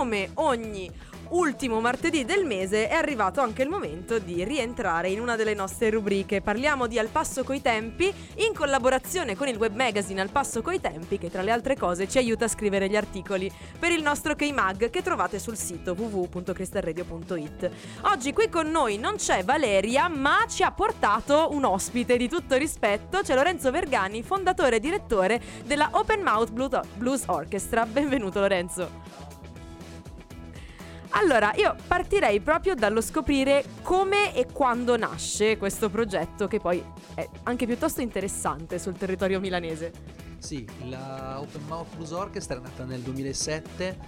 come ogni ultimo martedì del mese è arrivato anche il momento di rientrare in una delle nostre rubriche. Parliamo di Al Passo coi Tempi in collaborazione con il web magazine Al Passo coi Tempi che tra le altre cose ci aiuta a scrivere gli articoli per il nostro K-Mag che trovate sul sito www.cristalradio.it. Oggi qui con noi non c'è Valeria ma ci ha portato un ospite di tutto rispetto, c'è Lorenzo Vergani, fondatore e direttore della Open Mouth Blues Orchestra. Benvenuto Lorenzo. Allora, io partirei proprio dallo scoprire come e quando nasce questo progetto, che poi è anche piuttosto interessante sul territorio milanese. Sì, la Open Mouth Blues Orchestra è nata nel 2007,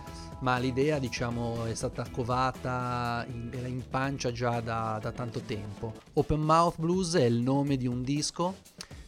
ma l'idea, diciamo, è stata covata, in, era in pancia già da, da tanto tempo. Open Mouth Blues è il nome di un disco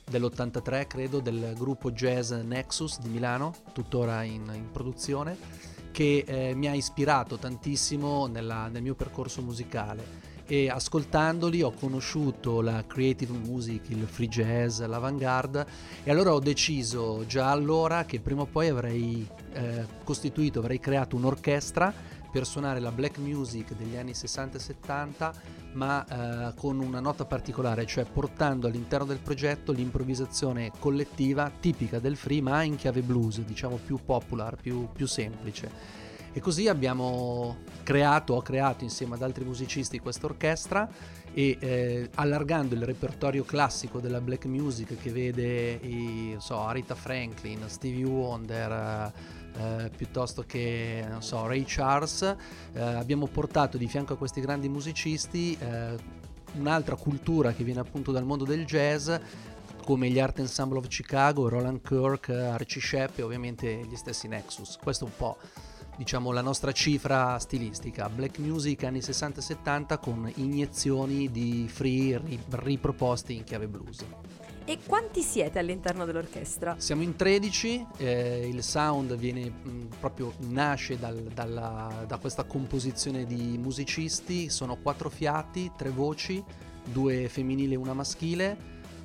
dell'83, credo, del gruppo jazz Nexus di Milano, tuttora in, in produzione che eh, mi ha ispirato tantissimo nella, nel mio percorso musicale. E ascoltandoli ho conosciuto la creative music, il free jazz, l'avant-garde e allora ho deciso già allora che prima o poi avrei eh, costituito, avrei creato un'orchestra per suonare la black music degli anni 60 e 70 ma eh, con una nota particolare, cioè portando all'interno del progetto l'improvvisazione collettiva tipica del free, ma in chiave blues, diciamo più popular, più, più semplice. E così abbiamo creato, ho creato insieme ad altri musicisti questa orchestra e eh, allargando il repertorio classico della black music che vede i, so, Arita Franklin, Stevie Wonder, eh, piuttosto che so, Ray Charles, eh, abbiamo portato di fianco a questi grandi musicisti eh, un'altra cultura che viene appunto dal mondo del jazz come gli Art Ensemble of Chicago, Roland Kirk, Archie Shepp e ovviamente gli stessi Nexus. Questo è un po' diciamo la nostra cifra stilistica, black music anni 60 e 70 con iniezioni di free riproposti in chiave blues. E quanti siete all'interno dell'orchestra? Siamo in 13, eh, il sound viene mh, mm, proprio nasce dal, dalla, da questa composizione di musicisti, sono quattro fiati, tre voci, due femminili e una maschile,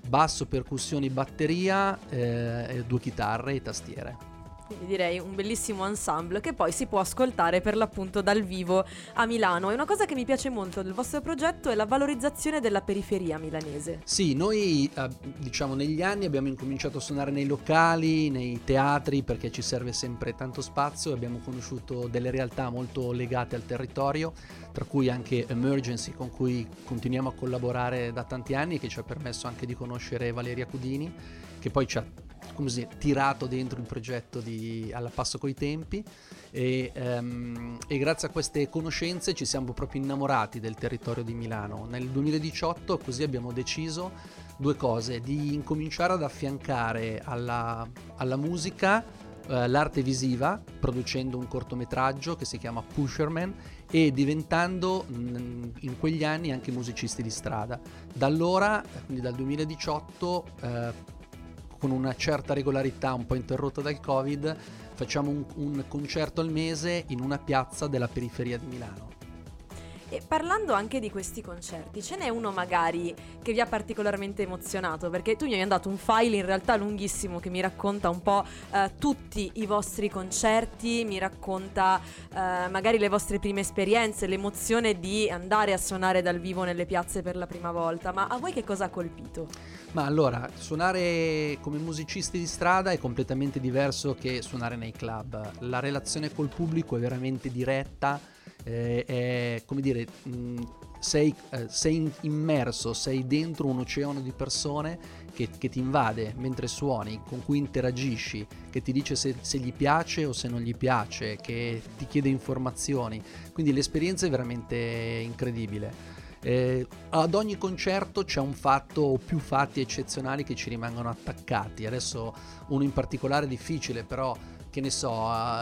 basso, percussioni, batteria, eh, due chitarre e tastiere. Quindi direi un bellissimo ensemble che poi si può ascoltare per l'appunto dal vivo a Milano. E una cosa che mi piace molto del vostro progetto è la valorizzazione della periferia milanese. Sì, noi eh, diciamo negli anni abbiamo incominciato a suonare nei locali, nei teatri perché ci serve sempre tanto spazio, abbiamo conosciuto delle realtà molto legate al territorio, tra cui anche Emergency con cui continuiamo a collaborare da tanti anni e che ci ha permesso anche di conoscere Valeria Cudini che poi ci ha come si, tirato dentro il progetto di Alla passo coi tempi e, um, e, grazie a queste conoscenze ci siamo proprio innamorati del territorio di Milano. Nel 2018 così abbiamo deciso due cose, di incominciare ad affiancare alla, alla musica eh, l'arte visiva producendo un cortometraggio che si chiama Pusherman e diventando mh, in quegli anni anche musicisti di strada. Da allora, quindi dal 2018, eh, con una certa regolarità un po' interrotta dal Covid, facciamo un, un concerto al mese in una piazza della periferia di Milano. E parlando anche di questi concerti, ce n'è uno magari che vi ha particolarmente emozionato? Perché tu mi hai mandato un file in realtà lunghissimo che mi racconta un po' eh, tutti i vostri concerti, mi racconta eh, magari le vostre prime esperienze, l'emozione di andare a suonare dal vivo nelle piazze per la prima volta. Ma a voi che cosa ha colpito? Ma allora, suonare come musicisti di strada è completamente diverso che suonare nei club. La relazione col pubblico è veramente diretta eh, è come dire, mh, sei, eh, sei, immerso, sei dentro un oceano di persone che, che, ti invade mentre suoni, con cui interagisci, che ti dice se, se, gli piace o se non gli piace, che ti chiede informazioni. Quindi l'esperienza è veramente incredibile. Eh, ad ogni concerto c'è un fatto o più fatti eccezionali che ci rimangono attaccati. Adesso uno in particolare difficile, però che ne so,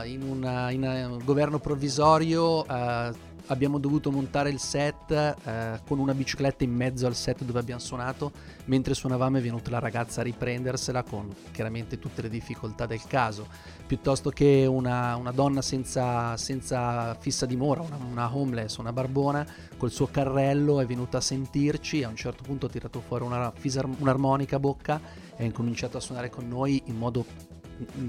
in, una, in un governo provvisorio uh, abbiamo dovuto montare il set uh, con una bicicletta in mezzo al set dove abbiamo suonato, mentre suonavamo è venuta la ragazza a riprendersela con chiaramente tutte le difficoltà del caso, piuttosto che una, una donna senza, senza, fissa dimora, una, una homeless, una barbona, col suo carrello è venuta a sentirci, a un certo punto ha tirato fuori una, un'armonica a bocca e ha incominciato a suonare con noi in modo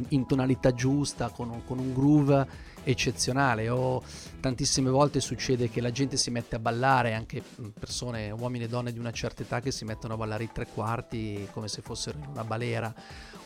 in tonalità giusta, con, con un groove eccezionale. O tantissime volte succede che la gente si mette a ballare, anche persone, uomini e donne di una certa età che si mettono a ballare i tre quarti come se fossero in una balera.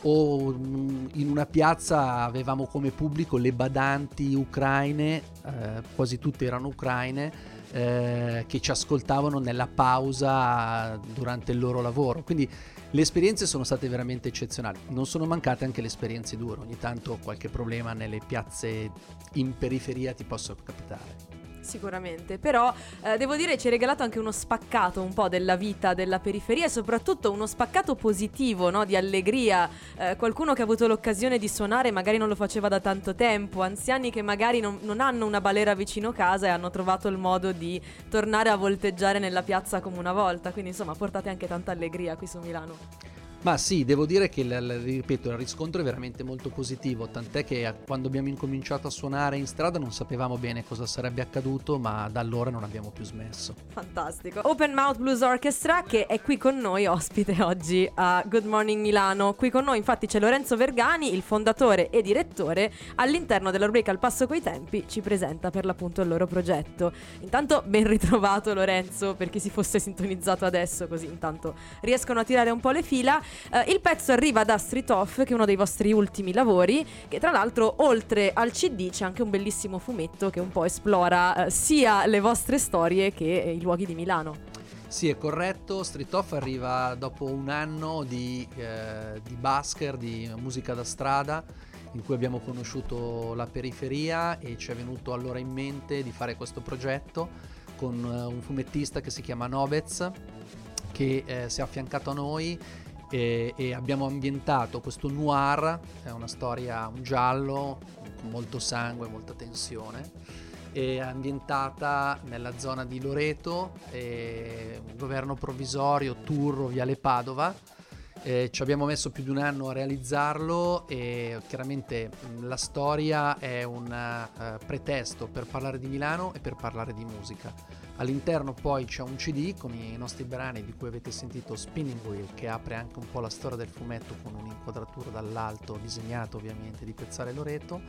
O in una piazza avevamo come pubblico le badanti ucraine, eh, quasi tutte erano ucraine. Eh, che ci ascoltavano nella pausa durante il loro lavoro. Quindi le esperienze sono state veramente eccezionali, non sono mancate anche le esperienze dure, ogni tanto qualche problema nelle piazze in periferia ti possa capitare. Sicuramente, però eh, devo dire ci hai regalato anche uno spaccato un po' della vita della periferia e soprattutto uno spaccato positivo, no? di allegria. Eh, qualcuno che ha avuto l'occasione di suonare magari non lo faceva da tanto tempo, anziani che magari non, non hanno una balera vicino casa e hanno trovato il modo di tornare a volteggiare nella piazza come una volta. Quindi insomma portate anche tanta allegria qui su Milano. Ma sì, devo dire che ripeto, il riscontro è veramente molto positivo, tant'è che quando abbiamo incominciato a suonare in strada non sapevamo bene cosa sarebbe accaduto, ma da allora non abbiamo più smesso. Fantastico. Open Mouth Blues Orchestra che è qui con noi ospite oggi a Good Morning Milano. Qui con noi infatti c'è Lorenzo Vergani, il fondatore e direttore, all'interno della rubrica Al passo coi tempi ci presenta per l'appunto il loro progetto. Intanto ben ritrovato Lorenzo per chi si fosse sintonizzato adesso, così intanto riescono a tirare un po' le fila. Uh, il pezzo arriva da Street Off, che è uno dei vostri ultimi lavori, che tra l'altro oltre al CD c'è anche un bellissimo fumetto che un po' esplora uh, sia le vostre storie che i luoghi di Milano. Sì, è corretto, Street Off arriva dopo un anno di, eh, di basker, di musica da strada, in cui abbiamo conosciuto la periferia e ci è venuto allora in mente di fare questo progetto con uh, un fumettista che si chiama Nobez, che eh, si è affiancato a noi e, e, abbiamo ambientato questo noir, è una storia, un giallo con molto sangue, molta tensione, è ambientata nella zona di Loreto, un governo provvisorio, Turro, Viale Padova. Eh, ci abbiamo messo più di un anno a realizzarlo e chiaramente la storia è un uh, pretesto per parlare di Milano e per parlare di musica All'interno poi c'è un CD con i nostri brani di cui avete sentito Spinning Wheel che apre anche un po' la storia del fumetto con un'inquadratura dall'alto disegnato ovviamente di Pezzale Loreto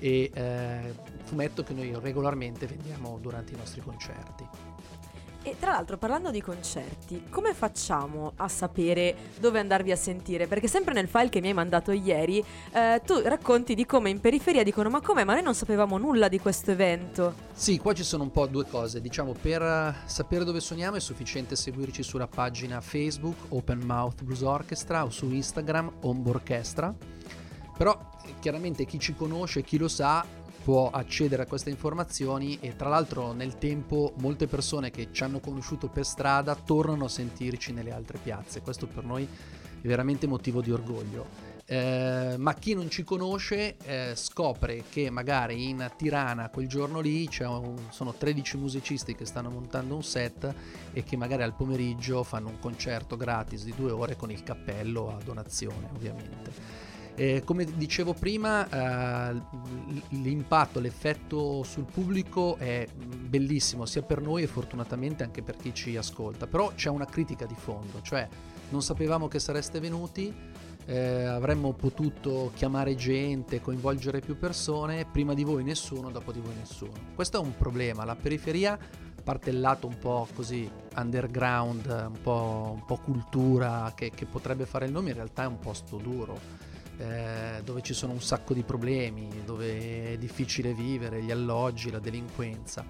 e eh, fumetto che noi regolarmente vendiamo durante i nostri concerti. E tra l'altro parlando di concerti, come facciamo a sapere dove andarvi a sentire? Perché sempre nel file che mi hai mandato ieri, eh, tu racconti di come in periferia dicono ma come? Ma noi non sapevamo nulla di questo evento. Sì, qua ci sono un po' due cose. Diciamo, per eh, sapere dove suoniamo è sufficiente seguirci sulla pagina Facebook Open Mouth Blues Orchestra o su Instagram Ombo Orchestra. Però chiaramente chi ci conosce, chi lo sa, può accedere a queste informazioni e tra l'altro nel tempo molte persone che ci hanno conosciuto per strada tornano a sentirci nelle altre piazze. Questo per noi è veramente motivo di orgoglio. Eh, ma chi non ci conosce eh, scopre che magari in Tirana quel giorno lì un, sono 13 musicisti che stanno montando un set e che magari al pomeriggio fanno un concerto gratis di due ore con il cappello a donazione ovviamente. Eh, come dicevo prima, eh, l'impatto, l'effetto sul pubblico è bellissimo sia per noi e fortunatamente anche per chi ci ascolta, però c'è una critica di fondo, cioè non sapevamo che sareste venuti, eh, avremmo potuto chiamare gente, coinvolgere più persone, prima di voi nessuno, dopo di voi nessuno. Questo è un problema, la periferia parte il lato un po' così underground, un po', un po cultura che, che potrebbe fare il nome, in realtà è un posto duro eh, dove ci sono un sacco di problemi, dove è difficile vivere, gli alloggi, la delinquenza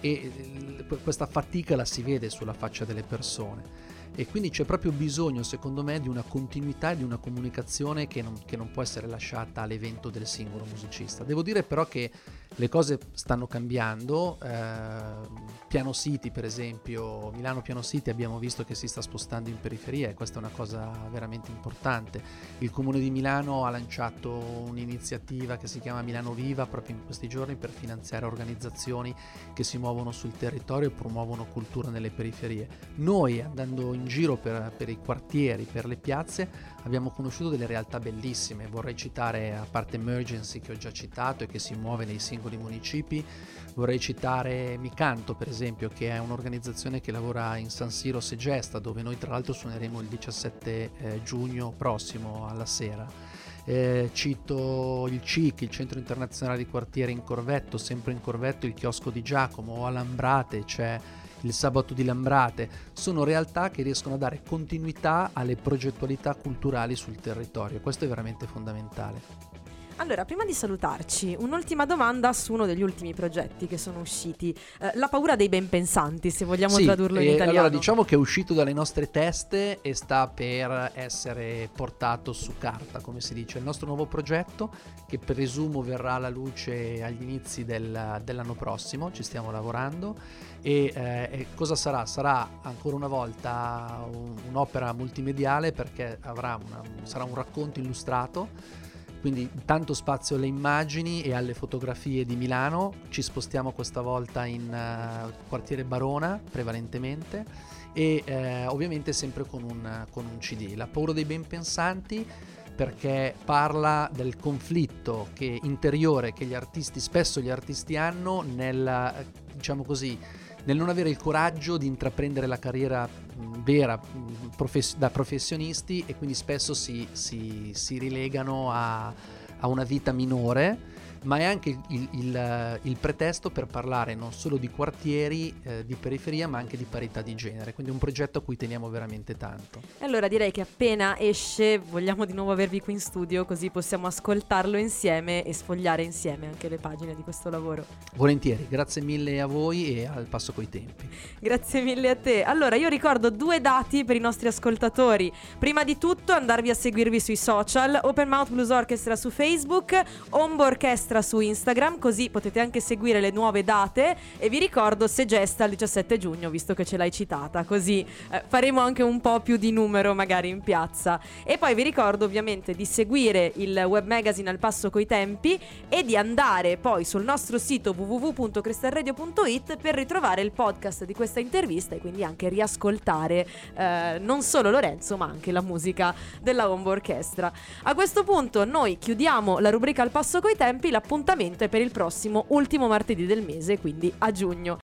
e eh, questa fatica la si vede sulla faccia delle persone e quindi c'è proprio bisogno secondo me di una continuità e di una comunicazione che non, che non può essere lasciata all'evento del singolo musicista. Devo dire però che le cose stanno cambiando, eh, Piano City per esempio, Milano Piano City abbiamo visto che si sta spostando in periferia e questa è una cosa veramente importante. Il comune di Milano ha lanciato un'iniziativa che si chiama Milano Viva proprio in questi giorni per finanziare organizzazioni che si muovono sul territorio e promuovono cultura nelle periferie. Noi andando in giro per, per i quartieri, per le piazze, abbiamo conosciuto delle realtà bellissime. Vorrei citare, a parte Emergency che ho già citato e che si muove nei singoli municipi, vorrei citare Micanto per esempio, che è un'organizzazione che lavora in San Siro Segesta, dove noi tra l'altro suoneremo il 17 eh, giugno prossimo alla sera. Eh, cito il CIC, il Centro Internazionale di Quartiere in Corvetto, sempre in Corvetto il chiosco di Giacomo, o a Lambrate c'è il Sabato di Lambrate, sono realtà che riescono a dare continuità alle progettualità culturali sul territorio, questo è veramente fondamentale. Allora, prima di salutarci, un'ultima domanda su uno degli ultimi progetti che sono usciti. Eh, la paura dei ben pensanti, se vogliamo sì, tradurlo in eh, italiano. Allora, diciamo che è uscito dalle nostre teste e sta per essere portato su carta, come si dice. Il nostro nuovo progetto, che presumo verrà alla luce agli inizi del, dell'anno prossimo, ci stiamo lavorando. E, eh, cosa sarà? Sarà ancora una volta un, un'opera multimediale perché una, sarà un racconto illustrato quindi tanto spazio alle immagini e alle fotografie di Milano, ci spostiamo questa volta in uh, quartiere Barona prevalentemente e uh, ovviamente sempre con un, con un CD. La paura dei ben pensanti perché parla del conflitto che, interiore che gli artisti, spesso gli artisti hanno nel, diciamo così, nel non avere il coraggio di intraprendere la carriera vera profes- da professionisti e quindi spesso si, si, si rilegano a, a una vita minore ma è anche il, il, il, pretesto per parlare non solo di quartieri eh, di periferia, ma anche di parità di genere. Quindi è un progetto a cui teniamo veramente tanto. E allora direi che appena esce vogliamo di nuovo avervi qui in studio, così possiamo ascoltarlo insieme e sfogliare insieme anche le pagine di questo lavoro. Volentieri, grazie mille a voi e al passo coi tempi. Grazie mille a te. Allora, io ricordo due dati per i nostri ascoltatori. Prima di tutto, andarvi a seguirvi sui social, Open Mouth Blues Orchestra su Facebook, Ombo Orchestra Gestra su Instagram, così potete anche seguire le nuove date e vi ricordo se gesta il 17 giugno, visto che ce l'hai citata, così eh, faremo anche un po' più di numero magari in piazza. E poi vi ricordo ovviamente di seguire il web magazine al passo coi tempi e di andare poi sul nostro sito www.cristalradio.it per ritrovare il podcast di questa intervista e quindi anche riascoltare eh, non solo Lorenzo ma anche la musica della Home Orchestra. A questo punto noi chiudiamo la rubrica al passo coi tempi, la l'appuntamento è per il prossimo ultimo martedì del mese, quindi a giugno.